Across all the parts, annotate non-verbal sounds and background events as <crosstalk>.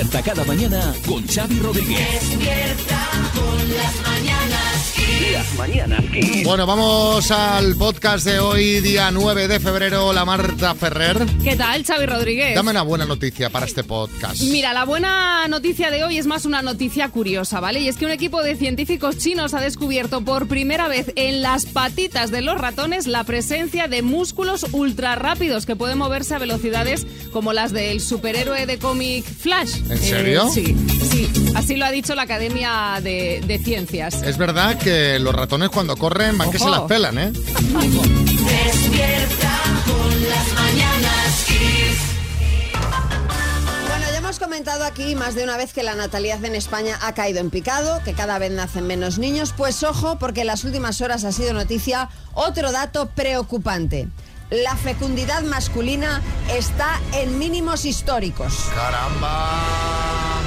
Despierta cada mañana con Xavi Rodríguez. Despierta con las mañanas Bueno, vamos al podcast de hoy, día 9 de febrero. Hola Marta Ferrer. ¿Qué tal, Xavi Rodríguez? Dame una buena noticia para este podcast. Mira, la buena noticia de hoy es más una noticia curiosa, ¿vale? Y es que un equipo de científicos chinos ha descubierto por primera vez en las patitas de los ratones la presencia de músculos ultra rápidos que pueden moverse a velocidades como las del superhéroe de cómic Flash. ¿En serio? Eh, sí, sí. Así lo ha dicho la Academia de, de Ciencias. Es verdad que los ratones cuando corren van que se las pelan, ¿eh? Despierta con las mañanas Kiss. Bueno, ya hemos comentado aquí más de una vez que la natalidad en España ha caído en picado, que cada vez nacen menos niños. Pues ojo, porque en las últimas horas ha sido noticia otro dato preocupante. La fecundidad masculina está en mínimos históricos. Caramba.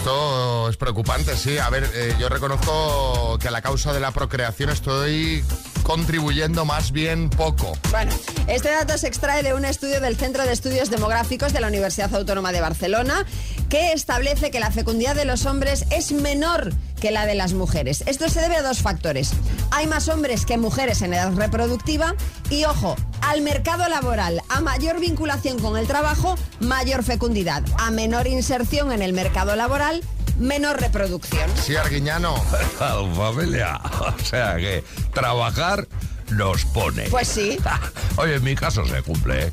Esto es preocupante, sí. A ver, eh, yo reconozco que a la causa de la procreación estoy contribuyendo más bien poco. Bueno, este dato se extrae de un estudio del Centro de Estudios Demográficos de la Universidad Autónoma de Barcelona que establece que la fecundidad de los hombres es menor que la de las mujeres. Esto se debe a dos factores. Hay más hombres que mujeres en edad reproductiva y, ojo, al mercado laboral, a mayor vinculación con el trabajo, mayor fecundidad. A menor inserción en el mercado laboral, menor reproducción. Sí, Arguiñano. <laughs> familia. O sea que trabajar nos pone. Pues sí. <laughs> Oye, en mi caso se cumple. ¿eh?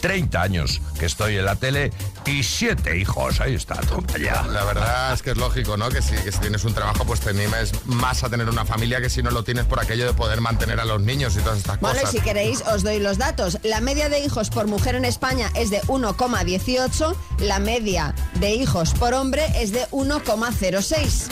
30 años que estoy en la tele y siete hijos. Ahí está, toma ya. La verdad es que es lógico, ¿no? Que si, que si tienes un trabajo, pues te animes más a tener una familia que si no lo tienes por aquello de poder mantener a los niños y todas estas Bueno, y cosas. si queréis, os doy los datos. La media de hijos por mujer en España es de 1,18, la media de hijos por hombre es de 1,06.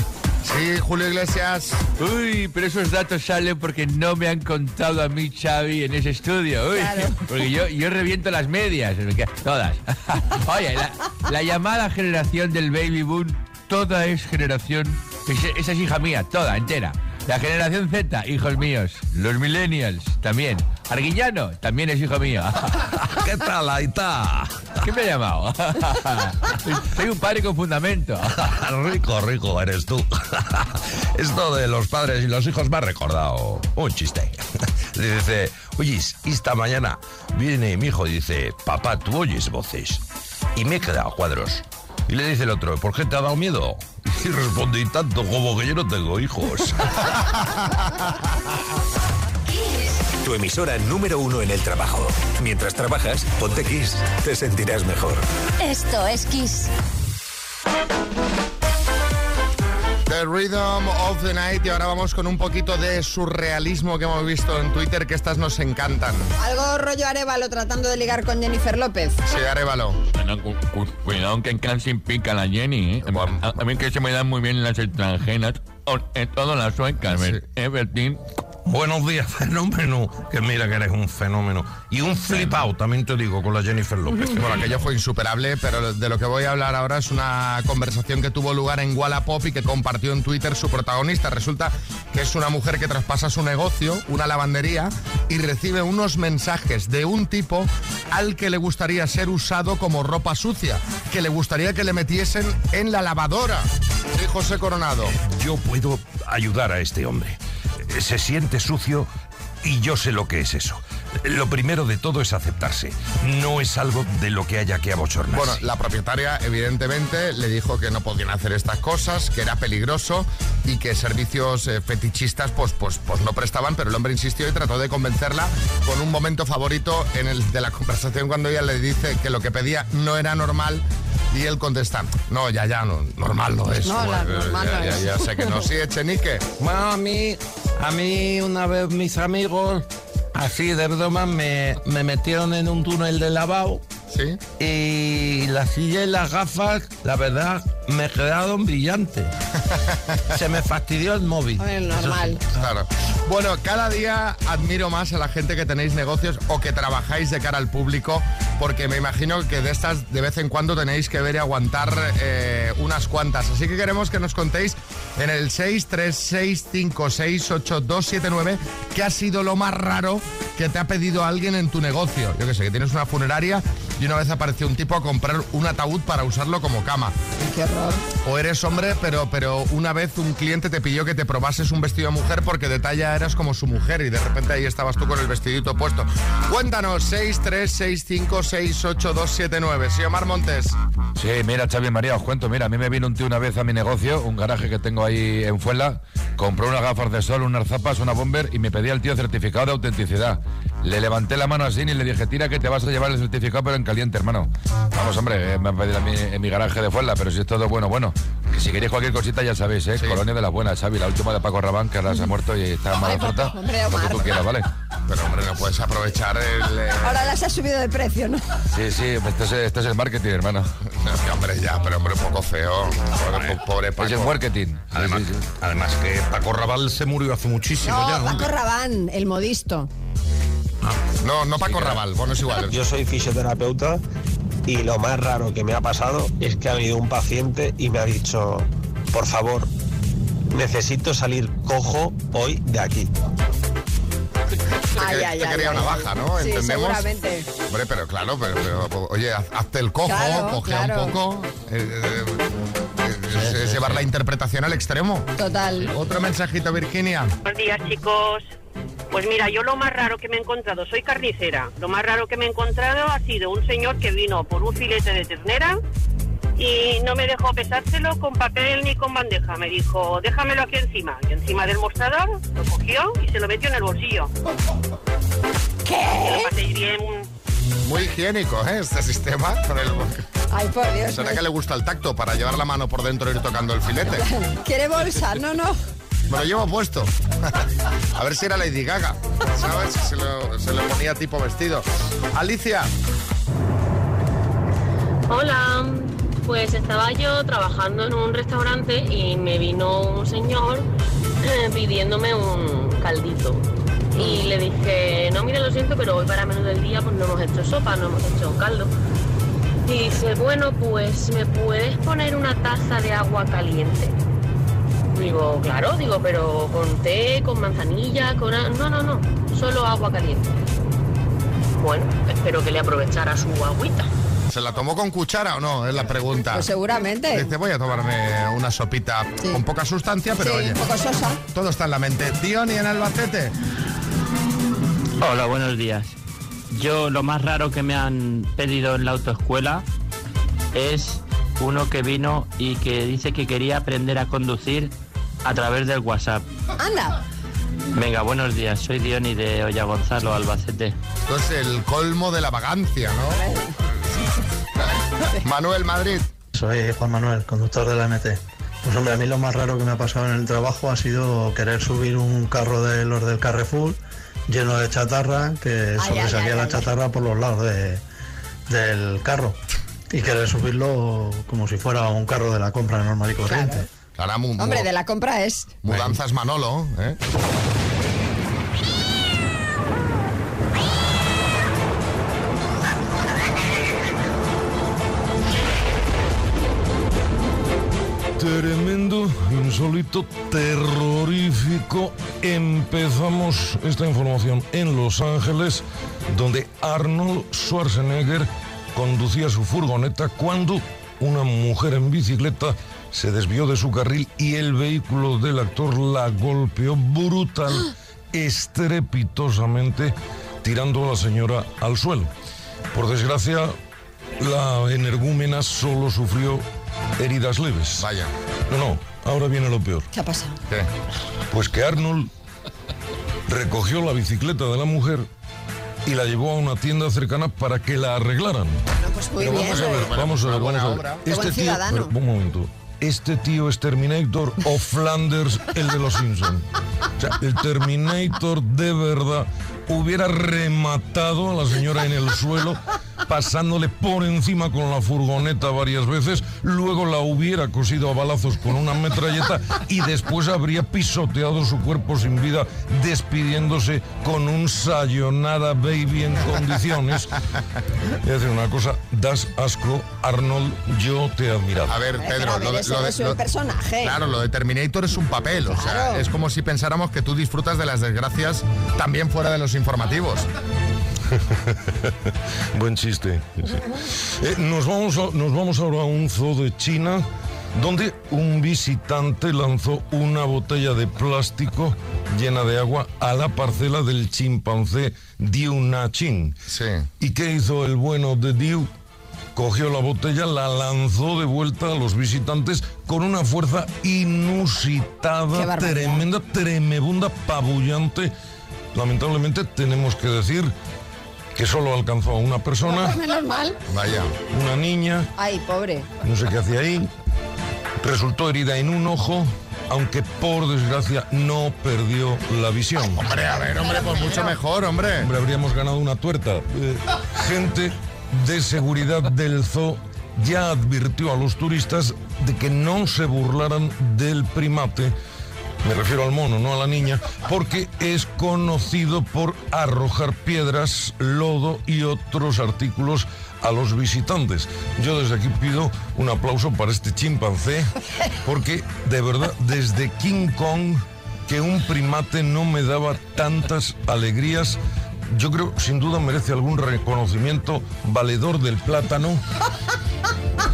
Sí, Julio Iglesias. Uy, pero esos datos salen porque no me han contado a mí, Xavi, en ese estudio. Uy, Claro. <laughs> porque yo, yo reviento las medias, todas. <laughs> Oye, la, la llamada generación del baby boom, toda es generación, es- esa es hija mía, toda, entera. La generación Z, hijos míos. Los millennials, también. Arguillano, también es hijo mío. <laughs> ¿Qué tal, ahí está? ¿Qué me ha llamado? <laughs> Soy un padre con fundamento. <laughs> rico, rico eres tú. <laughs> Esto de los padres y los hijos me ha recordado un chiste. Le dice, oye, esta mañana viene mi hijo y dice, papá, ¿tú oyes voces? Y me he quedado cuadros. Y le dice el otro, ¿por qué te ha dado miedo? Y respondí, tanto como que yo no tengo hijos. Tu emisora número uno en el trabajo. Mientras trabajas, ponte Kiss. Te sentirás mejor. Esto es Kiss. The Rhythm of the Night y ahora vamos con un poquito de surrealismo que hemos visto en Twitter que estas nos encantan. Algo rollo Arevalo tratando de ligar con Jennifer López. Sí, Arevalo. Bueno, cu- cu- Cuidado que en casi pica la Jenny, ¿eh? A, mí que se me dan muy bien las extranjeras, o- en todas las suecas, Sí. ¿eh, Bertín? Buenos días, <laughs> fenómeno. Que mira que eres un fenómeno. Y un flipado, también te digo, con la Jennifer López. <laughs> Bueno, aquello fue insuperable, pero de lo que voy a hablar ahora es una conversación que tuvo lugar en Wallapop y que compartió en Twitter su protagonista. Resulta que es una mujer que traspasa su negocio, una lavandería, y recibe unos mensajes de un tipo al que le gustaría ser usado como ropa sucia, que le gustaría que le metiesen en la lavadora. Sí, José Coronado. Yo puedo ayudar a este hombre. Se siente sucio y yo sé lo que es eso. Lo primero de todo es aceptarse. No es algo de lo que haya que abochornarse. Bueno, la propietaria evidentemente le dijo que no podían hacer estas cosas, que era peligroso y que servicios eh, fetichistas pues, pues, pues no prestaban, pero el hombre insistió y trató de convencerla con un momento favorito en el de la <laughs> conversación cuando ella le dice que lo que pedía no era normal y él contesta, no, ya, ya, no, normal no es. No, la- Bueno, normal ya, no ya, es. ya sé que no, sí, Echenique. Bueno, a mí, a mí una vez mis amigos, así de broma, me, me metieron en un túnel de lavado ¿Sí? y la silla y las gafas, la verdad, me quedaron brillantes. <laughs> Se me fastidió el móvil. Sí. normal. Claro. Bueno, cada día admiro más a la gente que tenéis negocios o que trabajáis de cara al público, porque me imagino que de estas de vez en cuando tenéis que ver y aguantar eh, unas cuantas. Así que queremos que nos contéis en el 636568279 qué ha sido lo más raro que te ha pedido alguien en tu negocio. Yo que sé, que tienes una funeraria y una vez apareció un tipo a comprar un ataúd para usarlo como cama. Qué horror. O eres hombre, pero, pero una vez un cliente te pidió que te probases un vestido de mujer porque de talla eras como su mujer y de repente ahí estabas tú con el vestidito puesto. Cuéntanos, 636568279. Sí, Omar Montes. Sí, mira, Xavi María, os cuento, mira, a mí me vino un tío una vez a mi negocio, un garaje que tengo ahí en Fuela, compró unas gafas de sol, unas zapas, una bomber y me pedía el tío certificado de autenticidad. Le levanté la mano así y le dije, tira que te vas a llevar el certificado pero en caliente, hermano. Vamos, hombre, eh, me han pedido a mí en mi garaje de Fuela, pero si es todo bueno, bueno. Que si queréis cualquier cosita ya sabéis, ¿eh? Colonia de las Buenas, Xavi, la última de Paco Rabán, que ahora se ha muerto y está en mala oferta. Lo que tú quieras, ¿vale? Pero hombre, no puedes aprovechar el... eh, Ahora las ha subido de precio, ¿no? Sí, sí, este es, este es el marketing, hermano. No, que hombre, ya, pero hombre, un poco feo. Pobre, pobre Es el marketing. Sí, Además, sí, sí. además que Paco Raval se murió hace muchísimo No, ya. Paco. Rabán, el modisto. No, no Paco Raval, bueno, es igual. Yo soy fisioterapeuta y lo más raro que me ha pasado es que ha venido un paciente y me ha dicho, por favor, necesito salir cojo hoy de aquí. Te, Ay, ay, te ay, quería ay. una baja, ¿no? Sí, ¿Entendemos? seguramente. Hombre, pero claro, pero, pero, oye, haz- hazte el cojo, Claro, cogea claro. un poco. eh, eh, eh, llevar la interpretación al extremo. Total. Otro mensajito, Virginia. Buenos días, chicos. Pues mira, yo lo más raro que me he encontrado, soy carnicera. Lo más raro que me he encontrado ha sido un señor que vino por un filete de ternera y no me dejó pesárselo con papel ni con bandeja. Me dijo, déjamelo aquí encima. Y encima del mostrador lo cogió y se lo metió en el bolsillo. Y ¿Qué? lo pasé bien. Muy higiénico, ¿eh? Este sistema. Con el... Ay, por Dios. ¿Será que le gusta el tacto para llevar la mano por dentro e ir tocando el filete? <laughs> ¿Quiere bolsa? No, no. Me lo llevo puesto. <laughs> A ver si era Lady Gaga. ¿Sabes? Se lo, se lo ponía tipo vestido. Alicia. Hola, pues estaba yo trabajando en un restaurante y me vino un señor eh, pidiéndome un caldito. Y le dije, no, mire, lo siento, pero hoy para menú del día pues no hemos hecho sopa, no hemos hecho caldo. Y dice, bueno, pues me puedes poner una taza de agua caliente. Digo, claro, digo, pero con té, con manzanilla, con... a-". No, no, no, solo agua caliente. Bueno, espero que le aprovechara su agüita. ¿Se la tomó con cuchara o no? Es la pregunta. Pues seguramente. Dice, voy a tomarme una sopita Sí. con poca sustancia, pero sí, oye, un poco sosa. todo está en la mente. Diony en Albacete. Hola, buenos días. Yo lo más raro que me han pedido en la autoescuela es uno que vino y que dice que quería aprender a conducir a través del WhatsApp. Anda. Venga, buenos días. Soy Diony de Olla Gonzalo, Albacete. Esto es el colmo de la vagancia, ¿no? <laughs> Manuel Madrid. Soy Juan Manuel, conductor de la MT. Pues hombre, a mí lo más raro que me ha pasado en el trabajo ha sido querer subir un carro de los del Carrefour lleno de chatarra, que Ay, sobresalía ay, la ay, chatarra por los lados de- del carro. Y querer subirlo como si fuera un carro de la compra normal y corriente. Ahora mu- mu- Hombre, de la compra es. mudanzas Manolo, ¿eh? Tremendo, insólito, terrorífico. Empezamos esta información en Los Ángeles, donde Arnold Schwarzenegger conducía su furgoneta cuando una mujer en bicicleta se desvió de su carril y el vehículo del actor la golpeó brutal, <gasps> estrepitosamente, tirando a la señora al suelo. Por desgracia, la energúmena solo sufrió heridas leves. Vaya. No, no, ahora viene lo peor. ¿Qué ha pasado? ¿Qué? Pues que Arnold recogió la bicicleta de la mujer y la llevó a una tienda cercana para que la arreglaran. Bueno, pues muy Pero bien. vamos a ver, bueno, vamos a ver, vamos a ver. Buen tío, pero, un momento. Este tío es Terminator o Flanders, el de los Simpsons. O sea, el Terminator de verdad hubiera rematado a la señora en el suelo, pasándole por encima con la furgoneta varias veces, luego la hubiera cosido a balazos con una metralleta y después habría pisoteado su cuerpo sin vida, despidiéndose con un sayonara baby en condiciones. Es decir, una cosa, das asco, Arnold, yo te he admirado. A ver, Pedro, pero a ver, lo de, ese lo de- es un lo- personaje. Claro, lo de Terminator es un papel, o sea, es como si pensáramos que tú disfrutas de las desgracias también fuera de los informativos. <laughs> Buen chiste. sí. Eh, nos, vamos a- nos vamos ahora a un zoo de China donde un visitante lanzó una botella de plástico llena de agua a la parcela del chimpancé Diu Nachin. Sí. ¿Y qué hizo el bueno de Diu? Cogió la botella, la lanzó de vuelta a los visitantes con una fuerza inusitada, tremenda, tremebunda, pabullante. Lamentablemente tenemos que decir que solo alcanzó a una persona, Menos mal. Vaya. una niña, Ay, pobre. no sé qué hacía ahí, resultó herida en un ojo, aunque por desgracia no perdió la visión. Hombre, a ver, hombre, pues mucho mejor, hombre. Hombre, habríamos ganado una tuerta. Eh, gente de seguridad del zoo ya advirtió a los turistas de que no se burlaran del primate. Me refiero al mono, no a la niña, porque es conocido por arrojar piedras, lodo y otros artículos a los visitantes. Yo desde aquí pido un aplauso para este chimpancé, porque de verdad, desde King Kong, que un primate no me daba tantas alegrías, yo creo sin duda merece algún reconocimiento valedor del plátano,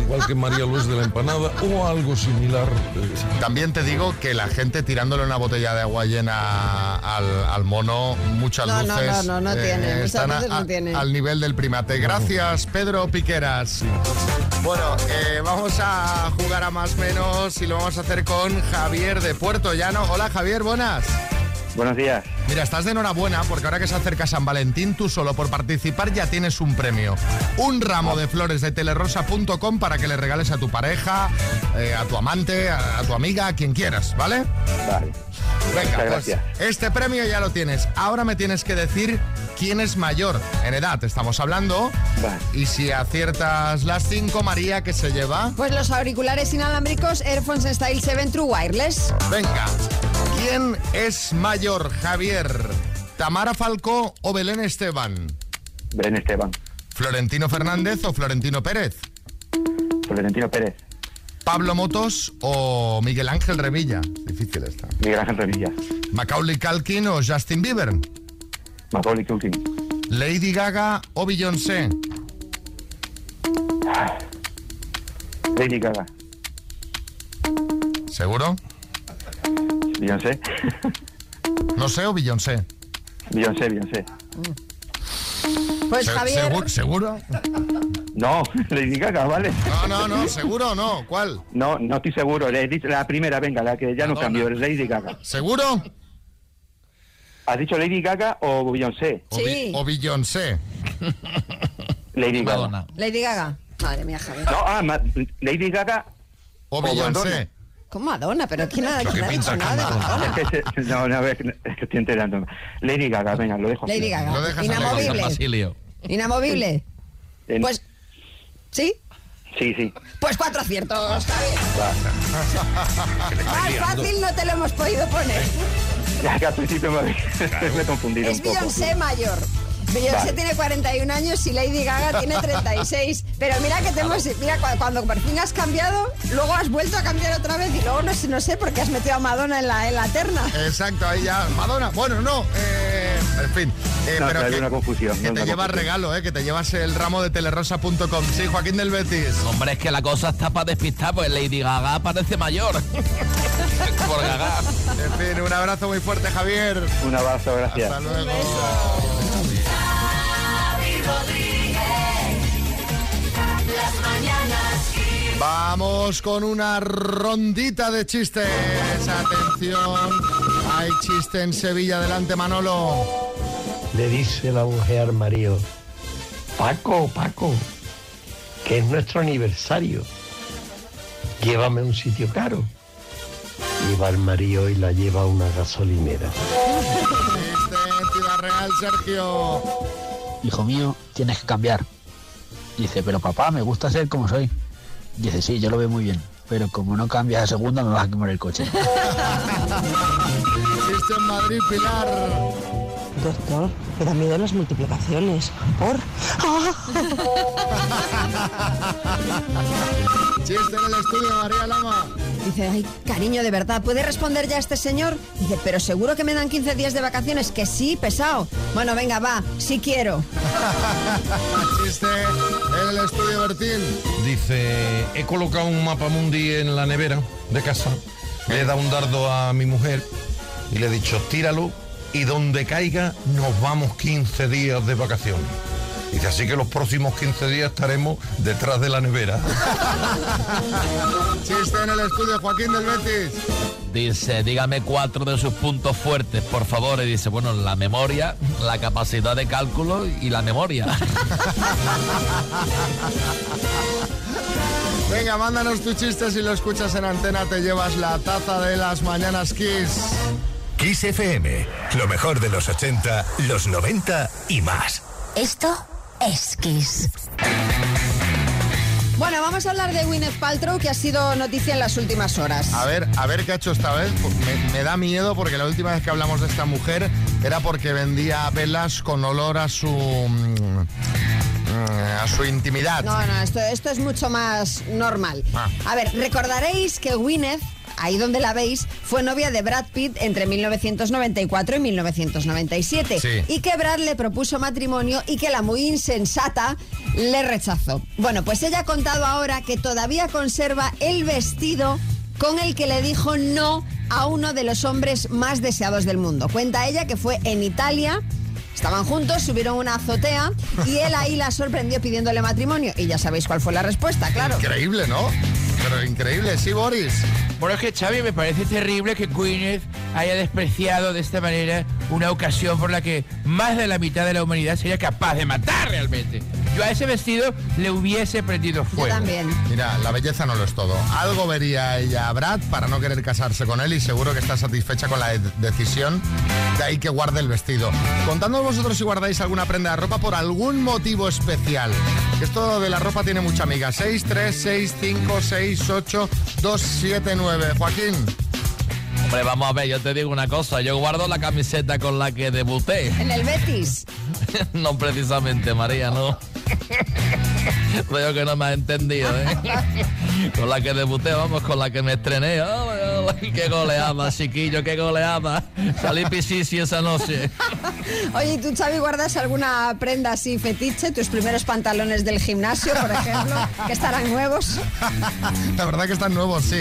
igual que María Luis de la empanada, o algo similar. eh, También te digo que la gente tirándole una botella de agua llena al, al mono, muchas No, no, luces. eh, no, no, no tiene, muchas están a- veces no tiene. al nivel del primate. Gracias, Pedro Piqueras. Bueno, eh, vamos a jugar a más menos y lo vamos a hacer con Javier de Puerto Llano. Hola, Javier, buenas. Buenos días. Mira, estás de enhorabuena porque ahora que se acerca San Valentín, tú solo por participar ya tienes un premio. Un ramo de flores de telerosa.com para que le regales a tu pareja, eh, a tu amante, a, a tu amiga, a quien quieras, ¿vale? Vale. Venga, pues gracias. este premio ya lo tienes. Ahora me tienes que decir quién es mayor en edad, estamos hablando. Y si aciertas las cinco, María, que se lleva? Pues los auriculares inalámbricos Airphones Style 7 True Wireless. Venga. ¿Quién es mayor, Javier? ¿Tamara Falcó o Belén Esteban? Belén Esteban. ¿Florentino Fernández o Florentino Pérez? Florentino Pérez. ¿Pablo Motos o Miguel Ángel Revilla? Difícil esta. Miguel Ángel Revilla. ¿Macaulay Culkin o Justin Bieber? Macaulay Culkin. ¿Lady Gaga o Beyoncé? Lady Gaga. ¿Seguro? Beyoncé. <laughs> No sé o Beyoncé. Beyoncé, Beyoncé. Pues Se- Javier, ¿Seguro? ¿Seguro? No, <laughs> Lady Gaga, ¿vale? No, no, no, ¿seguro o no? ¿Cuál? No, no estoy seguro. Le he dicho la primera, venga, la que ya no cambió, es Lady Gaga. ¿Seguro? ¿Has dicho Lady Gaga o Beyoncé? O, Bi- o Beyoncé. Lady Gaga. Lady Gaga. Madre mía, Javier. No, ah, ma- Lady Gaga o Madonna. ¿Cómo Madonna? ¿Pero quién ha, quién ha dicho nada de Madonna? <laughs> Es que se- no, no, es que es que estoy enterando. Lady Gaga, venga, lo dejo. así. Lady Gaga. Lo dejas Inamovible. Basilio. Inamovible. Pues, ¿sí? Sí, sí. Pues cuatro aciertos, Javier. Más fácil no te lo hemos podido poner. Ya que al principio me, <laughs> me he confundido Es un poco. Beyoncé mayor. Beyoncé Vale. tiene 41 años y Lady Gaga tiene 36. <laughs> Pero mira que te hemos, mira, cu- cuando por fin has cambiado, luego has vuelto a cambiar otra vez y luego no sé, no sé por qué has metido a Madonna en la, en la terna. Exacto, ahí ya. Madonna, bueno, no. eh, en fin. eh, No, pero que hay que, una confusión. que no, te una llevas confusión. regalo, eh, que te llevas el ramo de telerosa.com. Sí, Joaquín del Betis. Hombre, es que la cosa está para despistar, pues Lady Gaga parece mayor. <laughs> Por Gaga. En fin, un abrazo muy fuerte, Javier. Un abrazo, gracias. Hasta luego. Xavi Rodríguez. Las mañanas Kiss. Vamos con una rondita de chistes. Atención. Hay chiste en Sevilla. Adelante, Manolo. Le dice la mujer al marido, Paco, Paco, que es nuestro aniversario. Llévame a un sitio caro. Y va el marido y la lleva a una gasolinera. Chiste en Ciudad Real, Sergio. Hijo mío, tienes que cambiar. Dice, pero papá, me gusta ser como soy. Dice, sí, yo lo veo muy bien. Pero como no cambias a segunda, me vas a quemar el coche. <laughs> Madrid, Pilar. Doctor, me da miedo las multiplicaciones. ¿Por? <laughs> Chiste en el estudio, María Lama. Dice, ay, cariño, de verdad, ¿puede responder ya este señor? Dice, pero seguro que me dan 15 días de vacaciones, que sí, pesado. Bueno, venga, va, sí quiero. <laughs> Chiste en el estudio Bertín. Dice, he colocado un mapa mundi en la nevera de casa, le he dado un dardo a mi mujer y le he dicho, tíralo y donde caiga nos vamos 15 días de vacaciones. Dice, así que los próximos 15 días estaremos detrás de la nevera. Chiste en el estudio Joaquín del Betis. Dice, dígame cuatro de sus puntos fuertes, por favor. Y dice, bueno, la memoria, la capacidad de cálculo y la memoria. Venga, mándanos tu chiste si lo escuchas en antena, te llevas la taza de las mañanas Kiss. Kiss FM, lo mejor de los 80, los 90 y más. Esto es Kiss. Bueno, vamos a hablar de Gwyneth Paltrow, que ha sido noticia en las últimas horas. A ver, a ver qué ha hecho esta vez. Me, me da miedo porque la última vez que hablamos de esta mujer era porque vendía velas con olor a su mm, a su intimidad. No, no, esto, esto es mucho más normal. Ah. A ver, recordaréis que Gwyneth, ahí donde la veis, fue novia de Brad Pitt entre 1994 y 1997. Sí. Y que Brad le propuso matrimonio y que la muy insensata le rechazó. Bueno, pues ella ha contado ahora que todavía conserva el vestido con el que le dijo no a uno de los hombres más deseados del mundo. Cuenta ella que fue en Italia. Estaban juntos, subieron una azotea y él ahí la sorprendió pidiéndole matrimonio. Y ya sabéis cuál fue la respuesta, claro. Increíble, ¿no? Pero increíble, sí, Boris. Bueno, es que Xavi, me parece terrible que Gwyneth haya despreciado de esta manera una ocasión por la que más de la mitad de la humanidad sería capaz de matar realmente. Yo a ese vestido le hubiese prendido fuego. Mira, la belleza no lo es todo. Algo vería ella a Brad para no querer casarse con él y seguro que está satisfecha con la de- decisión de ahí que guarde el vestido. Contadnos vosotros si guardáis alguna prenda de ropa por algún motivo especial. Esto de la ropa tiene mucha amiga. 6, 3, 6, 5, 6, 8, 2, 7, 9. Joaquín. Hombre, vamos a ver, yo te digo una cosa. Yo guardo la camiseta con la que debuté. En el Betis. <laughs> no precisamente, María, no. Veo que no me has entendido, ¿eh? <laughs> Con la que debuté, vamos, con la que me estrené. ¡Ole, ¡Qué goleada, chiquillo, qué goleada! Salí pisisi esa noche. Oye, ¿y tú, Xavi, guardas alguna prenda así fetiche? Tus primeros pantalones del gimnasio, por ejemplo, que estarán nuevos. La verdad que están nuevos, sí.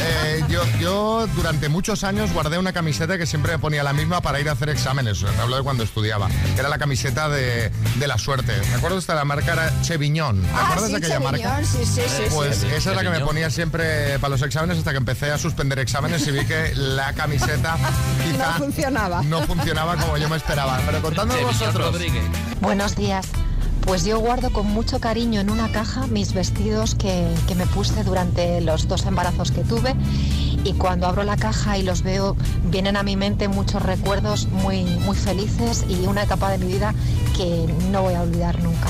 Eh, yo, yo durante muchos años guardé una camiseta que siempre me ponía la misma para ir a hacer exámenes. Te hablo de cuando estudiaba. Era la camiseta de, de la suerte. Me acuerdo esta la marca era Cheviñón. ¿Te Ah, acuerdas sí, de aquella Cheviñón, marca? sí, sí, sí, Pues sí. esa es la que me ponía siempre para los exámenes hasta que empecé a suspender exámenes y vi que la camiseta quizá No funcionaba. no funcionaba como yo me esperaba. Pero contadnos vosotros. Rodríguez. Buenos días. Pues yo guardo con mucho cariño en una caja mis vestidos que, que me puse durante los dos embarazos que tuve y cuando abro la caja y los veo vienen a mi mente muchos recuerdos muy, muy felices y una etapa de mi vida que no voy a olvidar nunca.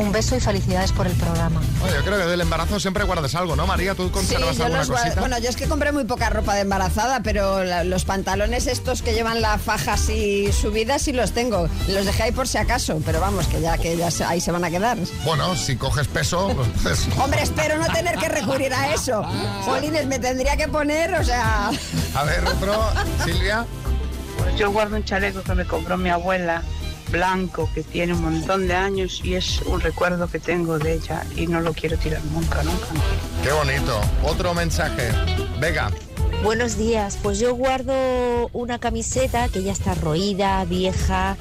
Un beso y felicidades por el programa. Oye, yo creo que del embarazo siempre guardas algo, ¿no, María? ¿Tú Sí, conservas yo alguna cosita? Bueno, yo es que compré muy poca ropa de embarazada, pero la- los pantalones estos que llevan la faja así subida sí los tengo. Los dejé ahí por si acaso, pero vamos, que ya que ya se- ahí se van a quedar. Bueno, si coges peso, <laughs> pues, pues, <laughs> Hombre, espero no tener que recurrir a eso. <laughs> Jolines, me tendría que poner, o sea... A ver, otro, Silvia. Pues yo guardo un chaleco que me compró mi abuela, blanco, que tiene un montón de años y es un recuerdo que tengo de ella y no lo quiero tirar nunca, nunca. Qué bonito. Otro mensaje. Venga. Buenos días, pues yo guardo una camiseta que ya está roída, vieja,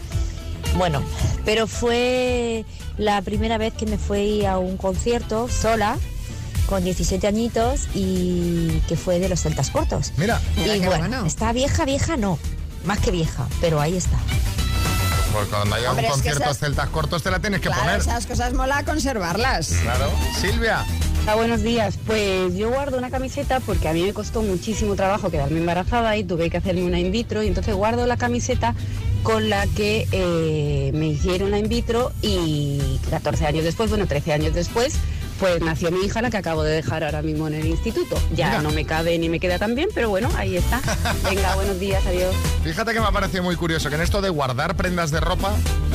bueno, pero fue la primera vez que me fui a un concierto sola, con 17 añitos, y que fue de los celtas cortos. Mira. Mira y qué bueno, bueno. está vieja, vieja no, más que vieja, pero ahí está. Pues cuando haya Hombre, un concierto esas- celtas cortos te la tienes que Claro, poner. esas cosas mola conservarlas. Claro. Silvia. Hola, buenos días. Pues yo guardo una camiseta porque a mí me costó muchísimo trabajo quedarme embarazada y tuve que hacerme una in vitro y entonces guardo la camiseta con la que eh, me hicieron la in vitro y 14 años después, bueno, 13 años después, pues nació mi hija, la que acabo de dejar ahora mismo en el instituto. Ya Mira. no me cabe ni me queda tan bien, pero bueno, ahí está. <laughs> Venga, buenos días, adiós. Fíjate que me ha parecido muy curioso que en esto de guardar prendas de ropa,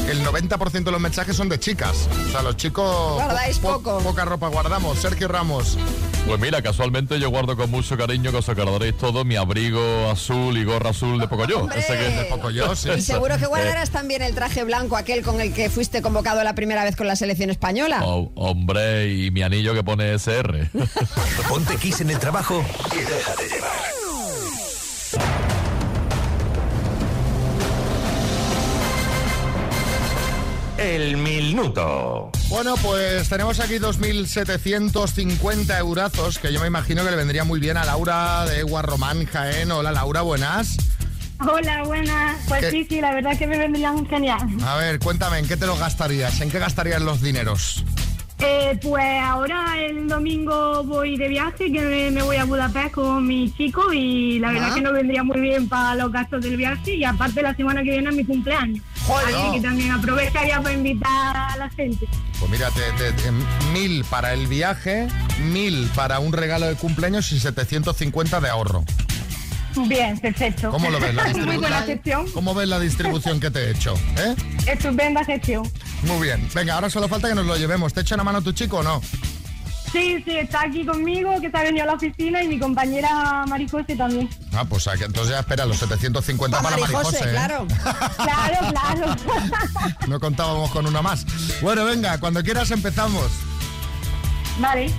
el 90% de los mensajes son de chicas. O sea, los chicos... Guardáis po- poco. Poca ropa guardamos. Sergio Ramos. Pues mira, casualmente yo guardo con mucho cariño, que os acordaréis todo, mi abrigo azul y gorra azul de Pocoyo. Ese que es de Pocoyo, sí. Y seguro que Eh, guardarás también el traje blanco, aquel con el que fuiste convocado la primera vez con la selección española. oh, hombre, y mi anillo que pone SR. <laughs> Ponte Kiss en el trabajo y déjate llevar. El minuto. Bueno, pues tenemos aquí 2.750 eurazos, que yo me imagino que le vendría muy bien a Laura de Guarromán, Jaén. Hola Laura, buenas. Hola, buenas. Pues ¿Qué? sí, sí, la verdad que me vendrían genial. A ver, cuéntame, ¿en qué te lo gastarías? ¿En qué gastarías los dineros? Eh, pues ahora el domingo voy de viaje, que me, voy a Budapest con mi chico y la verdad Ah. que nos vendría muy bien para los gastos del viaje y aparte la semana que viene es mi cumpleaños. Joder. Así que también aprovecharía para invitar a la gente. Pues mira, te- te- te- mil para el viaje, mil para un regalo de cumpleaños y 750 de ahorro. Bien, perfecto. ¿Cómo lo ves? La <laughs> Muy buena distribución? gestión. ¿Cómo ves la distribución que te he hecho? ¿Eh? Estupenda gestión. Muy bien. Venga, ahora solo falta que nos lo llevemos. ¿Te echa una mano tu chico o no? Sí, sí, está aquí conmigo, que se ha venido a la oficina y mi compañera Marijose también. Ah, pues que entonces ya espera los 750 para, Marijose. ¿eh? claro. <laughs> claro, claro. <laughs> No contábamos con una más. Bueno, venga, cuando quieras empezamos. vale.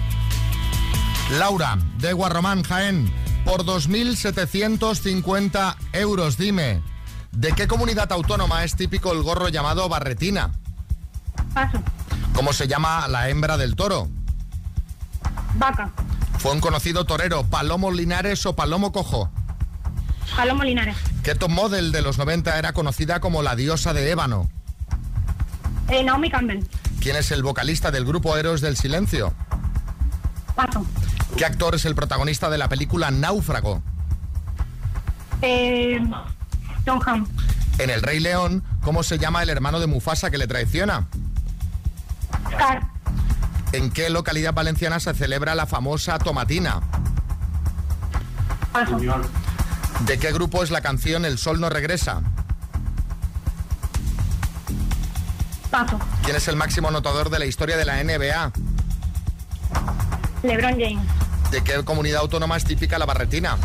Laura, de Guarromán, Jaén, por 2.750 euros, dime, ¿de qué comunidad autónoma es típico el gorro llamado barretina? Paso. ¿Cómo se llama la hembra del toro? Vaca. ¿Fue un conocido torero, Palomo Linares o Palomo Cojo? Palomo Linares. ¿Qué top model de los 90 era conocida como la diosa de ébano? Eh, Naomi Campbell. ¿Quién es el vocalista del grupo Héroes del Silencio? Paso. ¿Qué actor es el protagonista de la película Náufrago? Eh, Tom Ham. En El Rey León, ¿cómo se llama el hermano de Mufasa que le traiciona? Scar. ¿En qué localidad valenciana se celebra la famosa tomatina? Paso. ¿De qué grupo es la canción El Sol no regresa? Paso. ¿Quién es el máximo anotador de la historia de la NBA? LeBron James. ¿De qué comunidad autónoma es típica la barretina?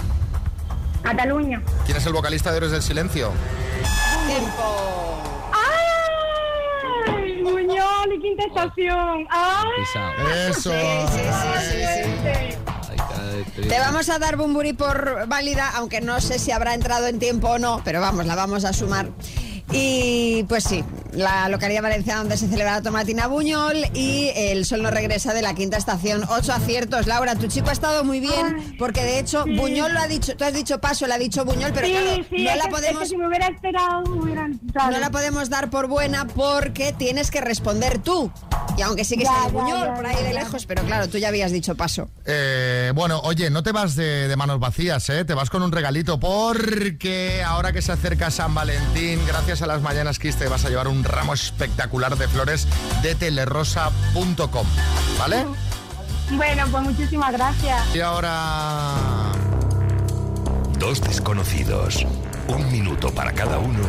Cataluña. ¿Quién es el vocalista de Héroes del Silencio? ¡Ay! Muñoz y quinta estación. ¡Ay! <laughs> Eso. Te vamos a dar Bumburi por válida, aunque no sé si habrá entrado en tiempo o no, pero vamos, la vamos a sumar. Y pues sí, la localidad valenciana donde se celebra la tomatina Buñol y el sol no regresa de la quinta estación. Ocho aciertos. Laura, tu chico ha estado muy bien porque de hecho sí. Buñol lo ha dicho, tú has dicho paso, lo ha dicho Buñol, pero sí, claro, sí, no la que- podemos si me hubiera esperado, no la podemos dar por buena porque tienes que responder tú. Y aunque sí que Ya, sea de ya, Buñol ya, por ahí ya, de ya. lejos, pero claro, tú ya habías dicho paso. Eh, bueno, oye, no te vas de, de manos vacías, ¿eh? Te vas con un regalito porque ahora que se acerca San Valentín, gracias a las Mañanas Kiss te vas a llevar un ramo espectacular de flores de telerosa.com, ¿vale? Bueno, pues muchísimas gracias. Y ahora... Dos desconocidos, un minuto para cada uno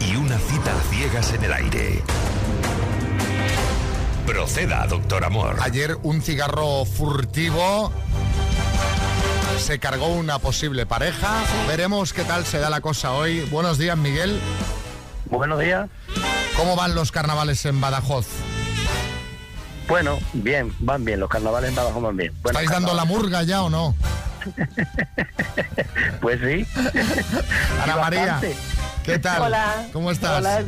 y una cita a ciegas en el aire. Proceda, doctor Amor. Ayer un cigarro furtivo se cargó una posible pareja. Veremos qué tal se da la cosa hoy. Buenos días, Miguel. Buenos días. ¿Cómo van los carnavales en Badajoz? Bueno, bien, van bien, los carnavales en Badajoz van bien. Buenos ¿Estáis dando la murga ya o no? <laughs> Pues sí. Ana María. ¿qué tal? Hola. ¿Cómo estás? Hola,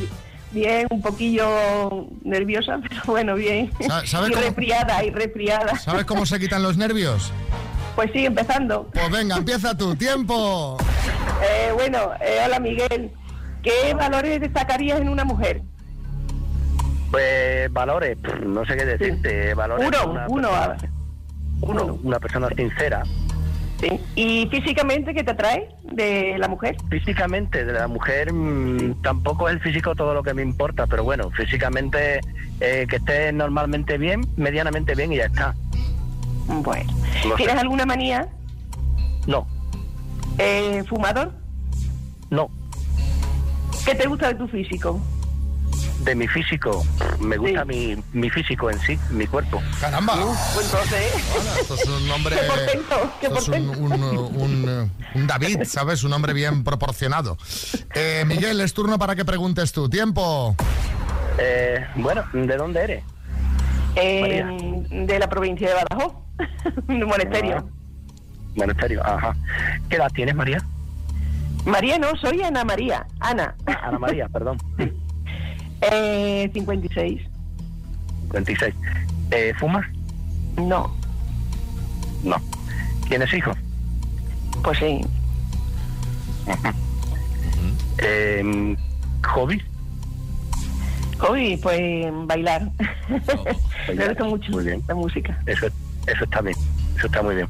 bien, un poquillo nerviosa, <laughs> pero bueno, bien. Sa- ¿sabe y cómo- y resfriada. ¿Sabes cómo se quitan los nervios? Pues sí, empezando. Pues venga, empieza tú, tiempo. Eh, bueno, eh, hola Miguel. ¿Qué valores destacarías en una mujer? Pues valores, no sé qué decirte. Valores Uno, de una uno, persona- uno, una persona sincera. Sí. ¿Y físicamente qué te atrae de la mujer? Físicamente, de la mujer mm, tampoco es el físico todo lo que me importa, pero bueno, físicamente eh, que esté normalmente bien, medianamente bien y ya está. Bueno. No sé. ¿Tienes alguna manía? No, Eh, ¿Fumador? no. ¿Qué te gusta de tu físico? De mi físico. Me gusta mi, mi físico en sí, mi cuerpo. ¡Caramba! Pues entonces, Esto es un hombre. <laughs> Qué portento, qué es un, un- un- un David, ¿sabes? Un hombre bien proporcionado. Eh, Miguel, es turno para que preguntes tú. Tiempo. Eh, bueno, ¿de dónde eres? eh, de la provincia de Badajoz, <laughs> de Monasterio. Monasterio, ajá. ¿Qué edad tienes, María? María, no, soy Ana María. Ana. Ana María, perdón. <laughs> Eh, 56. 56. Eh, ¿Fumas? No. No. ¿Tienes hijos? Pues sí. Eh, ¿Hobby? Hobby, pues bailar. Me gusta mucho Muy bien. la música. Eso, eso está bien. Eso está muy bien.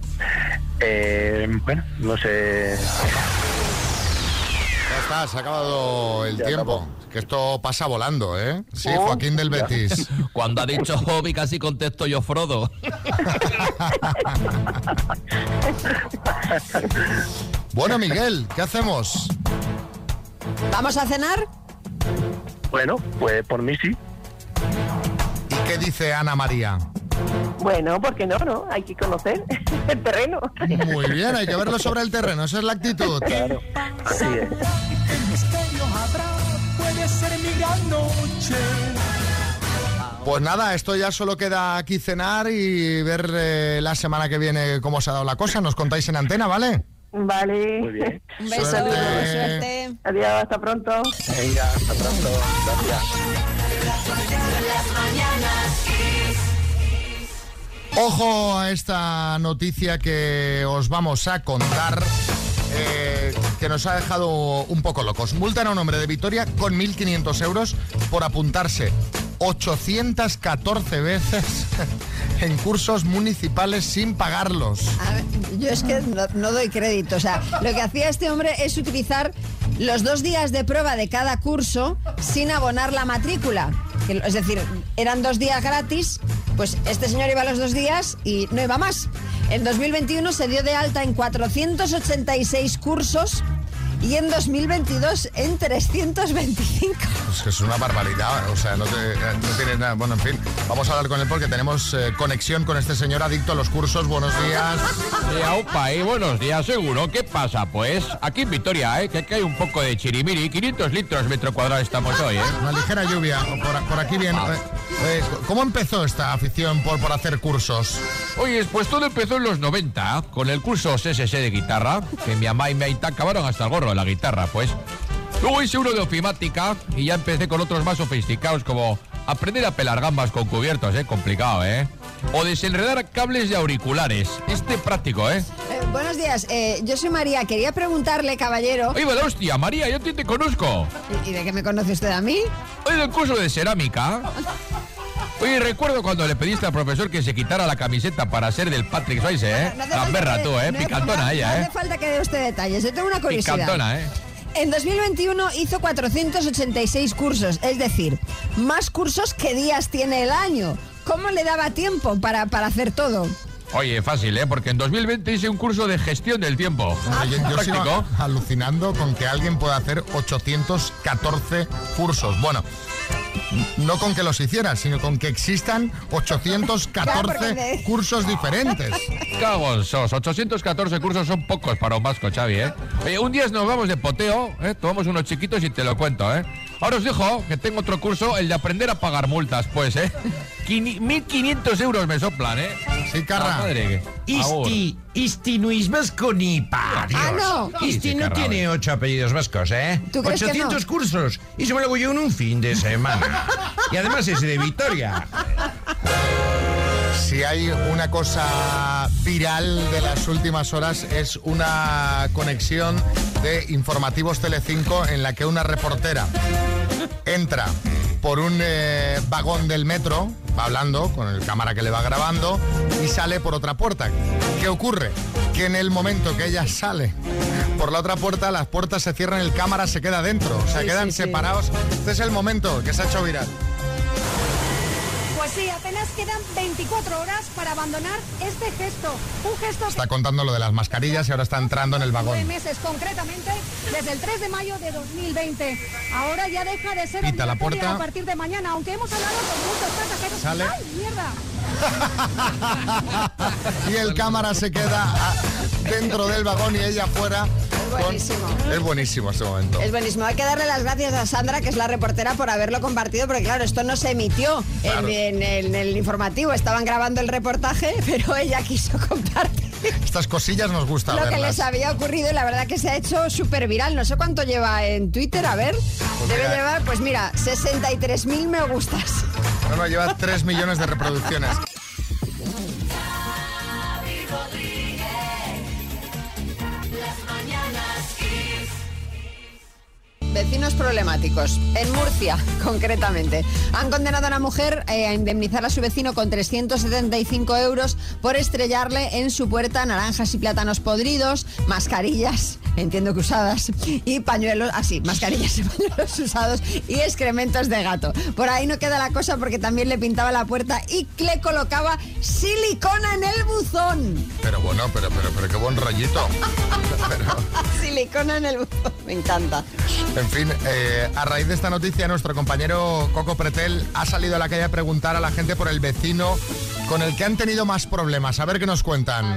Eh, bueno, no sé. Ya está, se ha acabado el tiempo. Que esto pasa volando, ¿eh? Sí, Oh, Joaquín del ya. Betis. <laughs> Cuando ha dicho hobby casi contesto yo Frodo. <laughs> Bueno, Miguel, ¿qué hacemos? ¿Vamos a cenar? Bueno, pues por mí sí. ¿Y qué dice Ana María? Bueno, ¿por qué no? no? Hay que conocer <laughs> el terreno. Muy bien, hay que verlo sobre el terreno, esa es la actitud. Así es. Pues nada, esto ya solo queda aquí cenar y ver eh, la semana que viene cómo se ha dado la cosa. Nos contáis en antena, ¿vale? Vale. Muy bien. Un beso, Suerte. suerte. Adiós, hasta pronto. Venga, hasta pronto. Gracias. Ojo a esta noticia que os vamos a contar. eh, que nos ha dejado un poco locos. Multan a un hombre de Vitoria con 1.500 euros por apuntarse 814 veces <laughs> en cursos municipales sin pagarlos. Yo es que no, no doy crédito. O sea, lo que hacía este hombre es utilizar los dos días de prueba de cada curso sin abonar la matrícula. Es decir, eran dos días gratis, pues este señor iba los dos días y no iba más. En 2021 se dio de alta en 486 cursos y en 2022 en 325. Es que es una barbaridad, o sea, no, te- eh, no tiene nada. Bueno, en fin, vamos a hablar con él porque tenemos eh, conexión con este señor adicto a los cursos. Buenos días. Sí, aupa, y buenos días, seguro. ¿Qué pasa? Pues aquí en Vitoria, ¿eh? que aquí hay un poco de chirimiri. 500 litros metro cuadrado estamos hoy, ¿eh? Una ligera lluvia, por, por aquí bien. Eh, eh, ¿Cómo empezó esta afición por, por hacer cursos? Oye, pues todo empezó en los 90 con el curso SSS de guitarra, que mi mamá y mi aita acabaron hasta el gorro la guitarra, pues. Luego hice uno de ofimática y ya empecé con otros más sofisticados como aprender a pelar gambas con cubiertos, ¿eh? Complicado, ¿eh? O desenredar cables de auriculares. Este práctico, ¿eh? Eh, buenos días, eh, yo soy María. Quería preguntarle, caballero. ¡Oye, la hostia! María, yo ti te conozco. ¿Y, y de qué me conoce usted a mí? Oye, del curso de cerámica. <laughs> Oye, recuerdo cuando le pediste al profesor que se quitara la camiseta para ser del Patrick Swayze, ¿eh? No que- tú, ¿eh? no- Picantona no- ella, no ¿eh? hace falta que dé usted detalles. Yo tengo una curiosidad. Picantona, ¿eh? En 2021 hizo 486 cursos, es decir, más cursos que días tiene el año. ¿Cómo le daba tiempo para, para hacer todo? Oye, fácil, ¿eh? Porque en 2020 hice un curso de gestión del tiempo. Bueno, yo, yo sigo alucinando con que alguien pueda hacer 814 cursos. Bueno, no con que los hiciera, sino con que existan 814 cursos diferentes. Sos. 814 cursos son pocos para un vasco, Xavi, ¿eh? Oye, un día nos vamos de poteo, ¿eh? Tomamos unos chiquitos y te lo cuento, ¿eh? Ahora os dejo que tengo otro curso, el de aprender a pagar multas, pues, ¿eh? <laughs> Quini- 1.500 euros me soplan, ¿eh? Sí, Carra. madre que... Agur. Isti, Isti no es vasco ni pa' Dios. Ah, no. Isti Sí, no Carra, tiene ocho apellidos vascos, ¿eh? ¿Tú crees que 800 no? cursos. Y se me lo hago yo en un fin de semana. Y además es de Vitoria. Si hay una cosa viral de las últimas horas es una conexión de Informativos Telecinco en la que una reportera entra por un eh, vagón del metro, va hablando con el cámara que le va grabando y sale por otra puerta. ¿Qué ocurre? Que en el momento que ella sale por la otra puerta, las puertas se cierran, el cámara se queda dentro, o sea, Sí, quedan sí, separados. Este es el momento que se ha hecho viral. Pues sí, apenas quedan 24 horas para abandonar este gesto. Un gesto Está contando lo de las mascarillas y ahora está entrando en el nueve vagón. meses concretamente, desde el 3 de mayo de 2020. Ahora ya deja de ser Pita la puerta. a partir de mañana, aunque hemos hablado con muchos pasajeros. Sale. ¡Ay, mierda! <laughs> y el cámara se queda ah, dentro del vagón y ella afuera. con- buenísimo. Es buenísimo este momento. Es buenísimo. Hay que darle las gracias a Sandra, que es la reportera, por haberlo compartido, porque claro, esto no se emitió en- Claro. en, el, en el informativo. Estaban grabando el reportaje, <laughs> pero ella quiso compartir Estas cosillas nos gusta lo que les había ocurrido y la verdad que se ha hecho súper viral. No sé cuánto lleva en Twitter, a ver. Debe mira. llevar, pues mira, 63.000 me gustas. No, no, lleva 3 millones de reproducciones. Vecinos problemáticos. En Murcia, <laughs> concretamente. Han condenado a una mujer eh, a indemnizar a su vecino con 375 euros por estrellarle en su puerta naranjas y plátanos podridos, mascarillas, entiendo que usadas, y pañuelos, así, mascarillas y <laughs> pañuelos usados y excrementos de gato. Por ahí no queda la cosa porque también le pintaba la puerta y le colocaba silicona en el buzón. Pero bueno, pero, pero, pero qué buen rollito. <laughs> Pero, Silicona en el buzón, me encanta. en fin, eh, a raíz de esta noticia, nuestro compañero Coco Pretel ha salido a la calle a preguntar a la gente por el vecino con el que han tenido más problemas. A ver qué nos cuentan.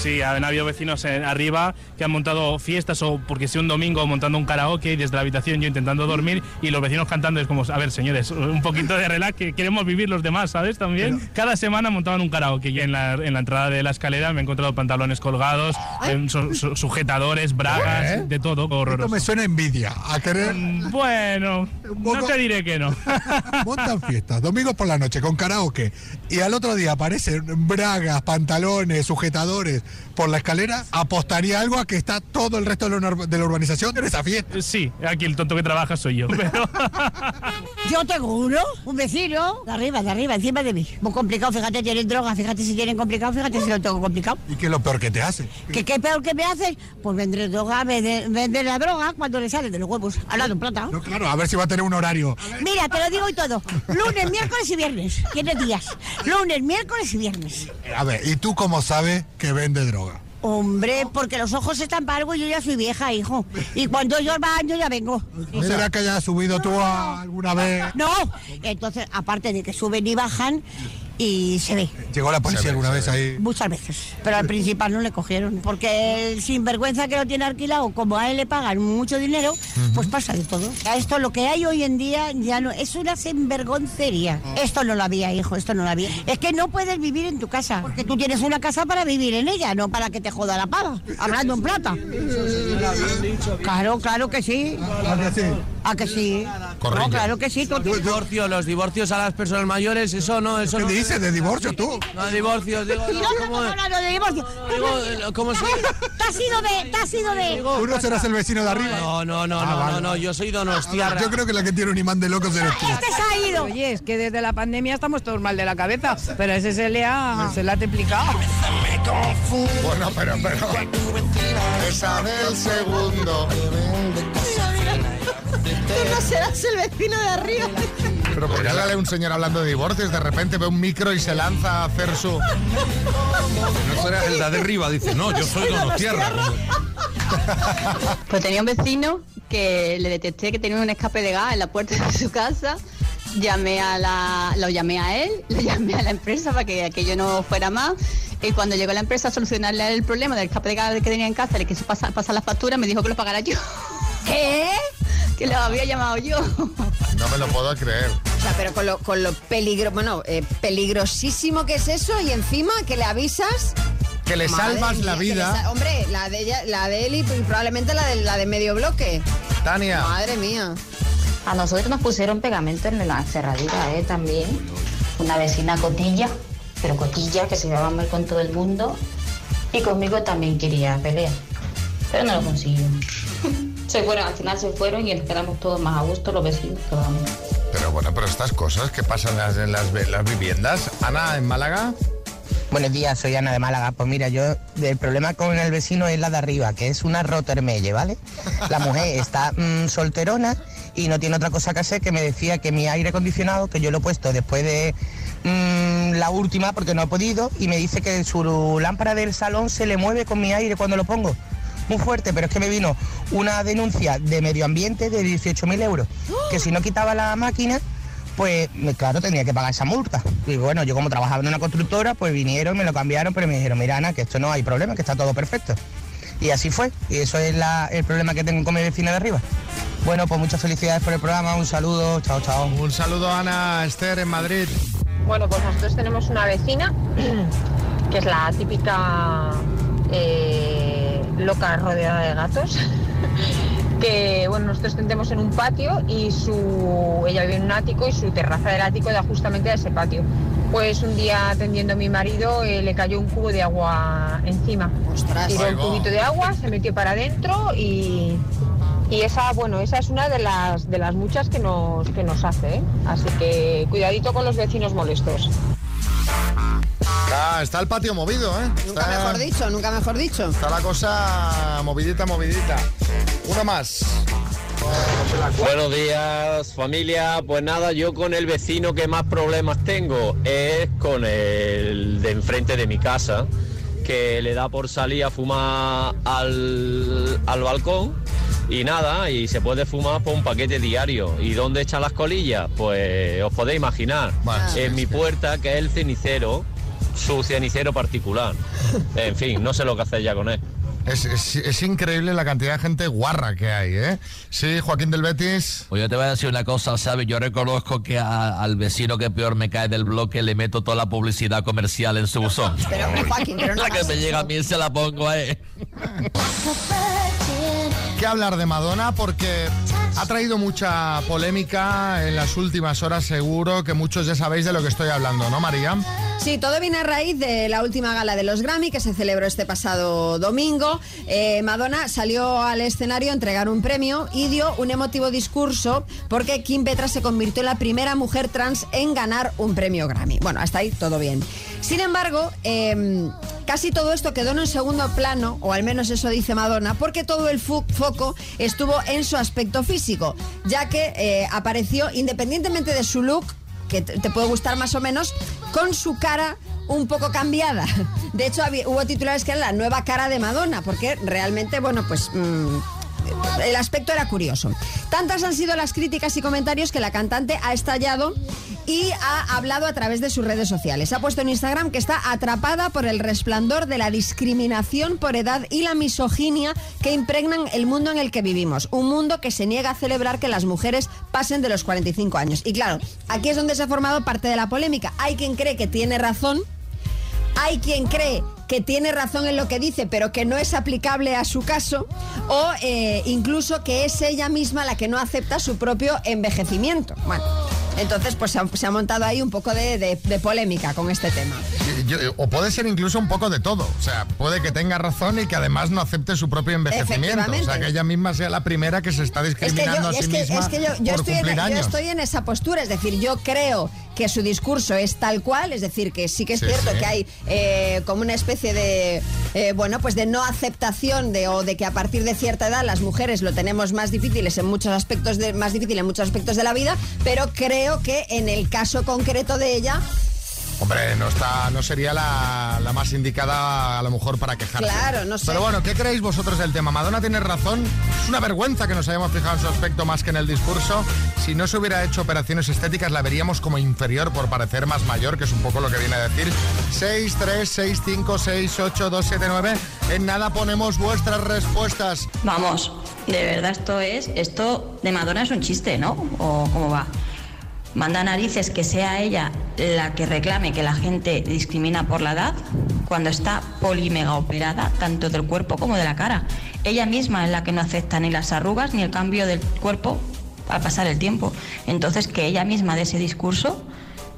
Sí, han habido vecinos eh, arriba que han montado fiestas o porque sea un domingo montando un karaoke y desde la habitación yo intentando dormir y los vecinos cantando es como, a ver, señores, un poquito de relax que queremos vivir los demás, ¿sabes? También. Cada semana montaban un karaoke y en la, en la entrada de la escalera me he encontrado pantalones colgados, em, su- su- sujetadores, bragas, de todo. Horroroso. Esto me suena envidia, a querer... Mm, Bueno, no te diré que no. <laughs> Montan fiestas, domingo por la noche con karaoke y al otro día aparecen bragas, pantalones, sujetadores por la escalera, apostaría algo a que está todo el resto de la ur- de la urbanización en esa fiesta. Sí, aquí el tonto que trabaja soy yo. <laughs> Pero Yo tengo uno, un vecino, de arriba, de arriba, encima de mí. Muy complicado, fíjate, tienen droga, fíjate si tienen complicado, fíjate si lo tengo complicado. ¿Y qué es lo peor que te hace? ¿Qué, qué peor que me hacen? Pues vender droga, vender, vender la droga cuando le sale de los huevos, hablando en plata. No, claro, a ver si va a tener un horario. Mira, te lo digo y todo. Lunes, miércoles y viernes. Tiene días. Lunes, miércoles y viernes. A ver, ¿y tú cómo sabes que vende droga? Hombre, porque los ojos están para algo y yo ya soy vieja, hijo. Y cuando ellos van, yo ya vengo. ¿No será que hayas subido tú a- alguna vez? No, entonces, aparte de que suben y bajan, y se ve. ¿Llegó la policía alguna vez ahí? Muchas veces. Pero al principal no le cogieron. Porque el sinvergüenza que lo tiene alquilado, como a él le pagan mucho dinero, pues pasa de todo. A esto lo que hay hoy en día ya no. Es una sinvergoncería. Esto no lo había, hijo, esto no lo había. Es que no puedes vivir en tu casa. Porque tú tienes una casa para vivir en ella, no para que te joda la pava. Hablando en plata. Claro, claro que sí. ¿A que sí? No, claro que sí. los divorcios a las personas mayores, eso no, eso ¿Qué no. Dices de divorcio tú? No, digo, no de divorcio. digo, ¿cómo se Te has ido de. Te has ido de. ¿Tú no serás el vecino de arriba? No, no, no, Ah, no, no, no, yo soy donostiarra. Yo creo que la que tiene un imán de locos eres tú. Este se ha ido. Oye, es que desde la pandemia estamos todos mal de la cabeza, pero ese se le ha, se le ha triplicado. Bueno, pero, pero. Esa del segundo. Tú no serás el vecino de arriba. Pero ¿por qué sale un señor hablando de divorcios? De repente ve un micro y se lanza a hacer su. No será el de arriba, dice, no, yo soy <laughs> Donostierra. Pues tenía un vecino que le detecté que tenía un escape de gas en la puerta de su casa. Llamé a la, lo llamé a él, <laughs> lo llamé a la empresa para que aquello no fuera más. Y cuando llegó la empresa a solucionarle el problema del escape de gas que tenía en casa, le quiso pasar, pasar la factura, me dijo que lo pagara yo. <laughs> ¿Qué? Que lo había llamado yo. No me lo puedo creer. O sea, pero con lo, con lo peligro, bueno, eh, peligrosísimo que es eso y encima que le avisas. Que le Madre salvas mía, la vida. hombre, la de ella, la de él y probablemente la de la de medio bloque. Tania. Madre mía. A nosotros nos pusieron pegamento en la cerradura, ¿eh? También. Una vecina cotilla, pero cotilla, que se llevaba mal con todo el mundo. Y conmigo también quería pelear. Pero no lo consiguió. <laughs> Se fueron, al final se fueron y nos quedamos todos más a gusto, los vecinos, todos. Pero bueno, pero estas cosas que pasan en las, en las viviendas. Ana, en Málaga. Buenos días, soy Ana de Málaga. Pues mira, yo el problema con el vecino es la de arriba, que es una rotermelle, ¿vale? La mujer <laughs> está mm, solterona y no tiene otra cosa que hacer que me decía que mi aire acondicionado, que yo lo he puesto después de mm, la última porque no he podido, y me dice que su lámpara del salón se le mueve con mi aire cuando lo pongo. Muy fuerte, pero es que me vino una denuncia de medio ambiente de 18.000 euros, que si no quitaba la máquina, pues me- claro, tenía que pagar esa multa. Y bueno, yo como trabajaba en una constructora, pues vinieron, me lo cambiaron, pero me dijeron, mira Ana, que esto no hay problema, que está todo perfecto. Y así fue, y eso es la- el problema que tengo con mi vecina de arriba. Bueno, pues muchas felicidades por el programa, un saludo, chao, chao. Un saludo a Ana Esther en Madrid. Bueno, pues nosotros tenemos una vecina <clears throat> que es la típica eh, loca rodeada de gatos. <laughs> Que bueno, nosotros tendemos en un patio y su ella vive en un ático y su terraza del ático da justamente a ese patio. Pues un día atendiendo a mi marido eh, le cayó un cubo de agua encima. Tiró Ahí un cubito de agua, se metió para adentro y, y esa, bueno, esa es una de las de las muchas que nos que nos hace, ¿eh? Así que cuidadito con los vecinos molestos. Está, está el patio movido, ¿eh? Nunca Está- mejor dicho, nunca mejor dicho. Está la cosa movidita, movidita. Uno más. Buenos días familia, pues nada, yo con el vecino que más problemas tengo es con el de enfrente de mi casa, que le da por salir a fumar al, al balcón y nada, y se puede fumar por un paquete diario. ¿Y dónde echan las colillas? Pues os podéis imaginar, en mi puerta que es el cenicero, su cenicero particular. En fin, no sé lo que hacer ya con él. Es, es- es increíble la cantidad de gente guarra que hay, ¿eh? Sí, Joaquín del Betis. Pues yo te voy a decir una cosa, ¿sabes? Yo reconozco que a- al vecino que peor me cae del bloque le meto toda la publicidad comercial en su buzón. <laughs> Pero, hombre, Joaquín, pero no La que me eso. llega a mí se la pongo a él. que hablar de Madonna porque ha traído mucha polémica en las últimas horas, seguro que muchos ya sabéis de lo que estoy hablando, ¿no, María? Sí, todo viene a raíz de la última gala de los Grammy que se celebró este pasado domingo. Eh, Madonna salió al escenario a entregar un premio y dio un emotivo discurso porque Kim Petra se convirtió en la primera mujer trans en ganar un premio Grammy. Bueno, hasta ahí todo bien. Sin embargo, eh, casi todo esto quedó en un segundo plano, o al menos eso dice Madonna, porque todo el foco estuvo en su aspecto físico, ya que eh, apareció, independientemente de su look, que te puede gustar más o menos, con su cara un poco cambiada. De hecho, hubo titulares que eran la nueva cara de Madonna, porque realmente, bueno, pues... mm, el aspecto era curioso. Tantas han sido las críticas y comentarios que la cantante ha estallado y ha hablado a través de sus redes sociales. Ha puesto en Instagram que está atrapada por el resplandor de la discriminación por edad y la misoginia que impregnan el mundo en el que vivimos. Un mundo que se niega a celebrar que las mujeres pasen de los 45 años. Y claro, aquí es donde se ha formado parte de la polémica. Hay quien cree que tiene razón hay quien cree que tiene razón en lo que dice, pero que no es aplicable a su caso, o eh, incluso que es ella misma la que no acepta su propio envejecimiento. Bueno, entonces pues se ha, se ha montado ahí un poco de, de- de polémica con este tema. Yo- o puede ser incluso un poco de todo. O sea, puede que tenga razón y que además no acepte su propio envejecimiento. O sea, que ella misma sea la primera que se está Es que yo, discriminando a sí es que, misma es que yo, yo por estoy en, yo estoy en esa postura, es decir, yo creo que su discurso es tal cual, es decir, que sí que es Sí, cierto sí. que hay eh, como una especie de, eh, bueno, pues de no aceptación de, o de que a partir de cierta edad las mujeres lo tenemos más difíciles en muchos aspectos de, más difícil en muchos aspectos de la vida, pero creo que en el caso concreto de ella, Hombre, no está, no sería la, la más indicada a lo mejor para quejarse. Claro, no sé. Pero bueno, ¿qué creéis vosotros del tema? Madonna tiene razón. Es una vergüenza que nos hayamos fijado en su aspecto más que en el discurso. Si no se hubiera hecho operaciones estéticas, la veríamos como inferior por parecer más mayor, que es un poco lo que viene a decir. 6, 3, 6, 5, 6, 8, 2, 7, 9. En nada ponemos vuestras respuestas. Vamos, de verdad esto es, esto de Madonna es un chiste, ¿no? ¿O cómo va? Manda narices que sea ella la que reclame que la gente discrimina por la edad cuando está polimega operada tanto del cuerpo como de la cara. Ella misma es la que no acepta ni las arrugas ni el cambio del cuerpo al pasar el tiempo. Entonces que ella misma dé ese discurso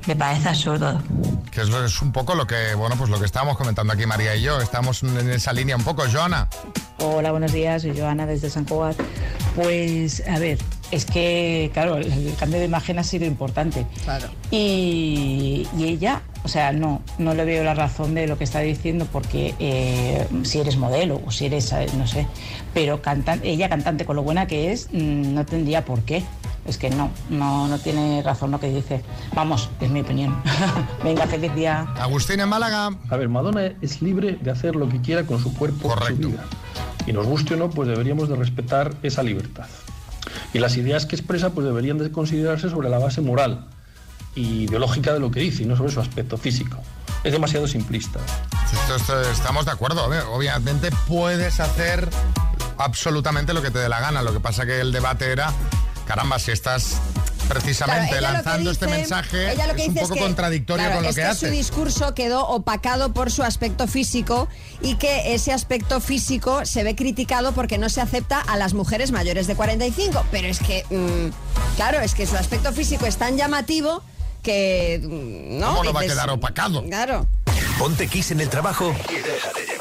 me parece absurdo. Que es, es un poco lo que, bueno, pues lo que estábamos comentando aquí María y yo. Estamos en esa línea un poco, Joana. Hola, buenos días, soy Joana desde San Cugat. Pues, a ver, es que, claro, el, cambio de imagen ha sido importante. Claro. Y, y ella, o sea, no, no le veo la razón de lo que está diciendo porque eh, si eres modelo o si eres, no sé, pero cantan, ella cantante con lo buena que es, mm, no tendría por qué. Es que no, no, no tiene razón lo que dice. Vamos, es mi opinión. <laughs> Venga, feliz día. Agustín en Málaga. A ver, Madonna es libre de hacer lo que quiera con su cuerpo y su vida. Y nos guste o no, pues deberíamos de respetar esa libertad. Y las ideas que expresa pues deberían de considerarse sobre la base moral y ideológica de lo que dice y no sobre su aspecto físico. Es demasiado simplista. Estamos de acuerdo. obvi- Obviamente puedes hacer absolutamente lo que te dé la gana. Lo que pasa que el debate era, caramba, si estás precisamente Claro, lanzando este mensaje, ella lo que es un dice poco es que, contradictorio claro, con lo es que, que hace. su discurso quedó opacado por su aspecto físico y que ese aspecto físico se ve criticado porque no se acepta a las mujeres mayores de 45. Pero es que, mm, claro, es que su aspecto físico es tan llamativo que... mm, ¿no? ¿Cómo no va a quedar opacado? Claro. Ponte Kiss en el trabajo y déjate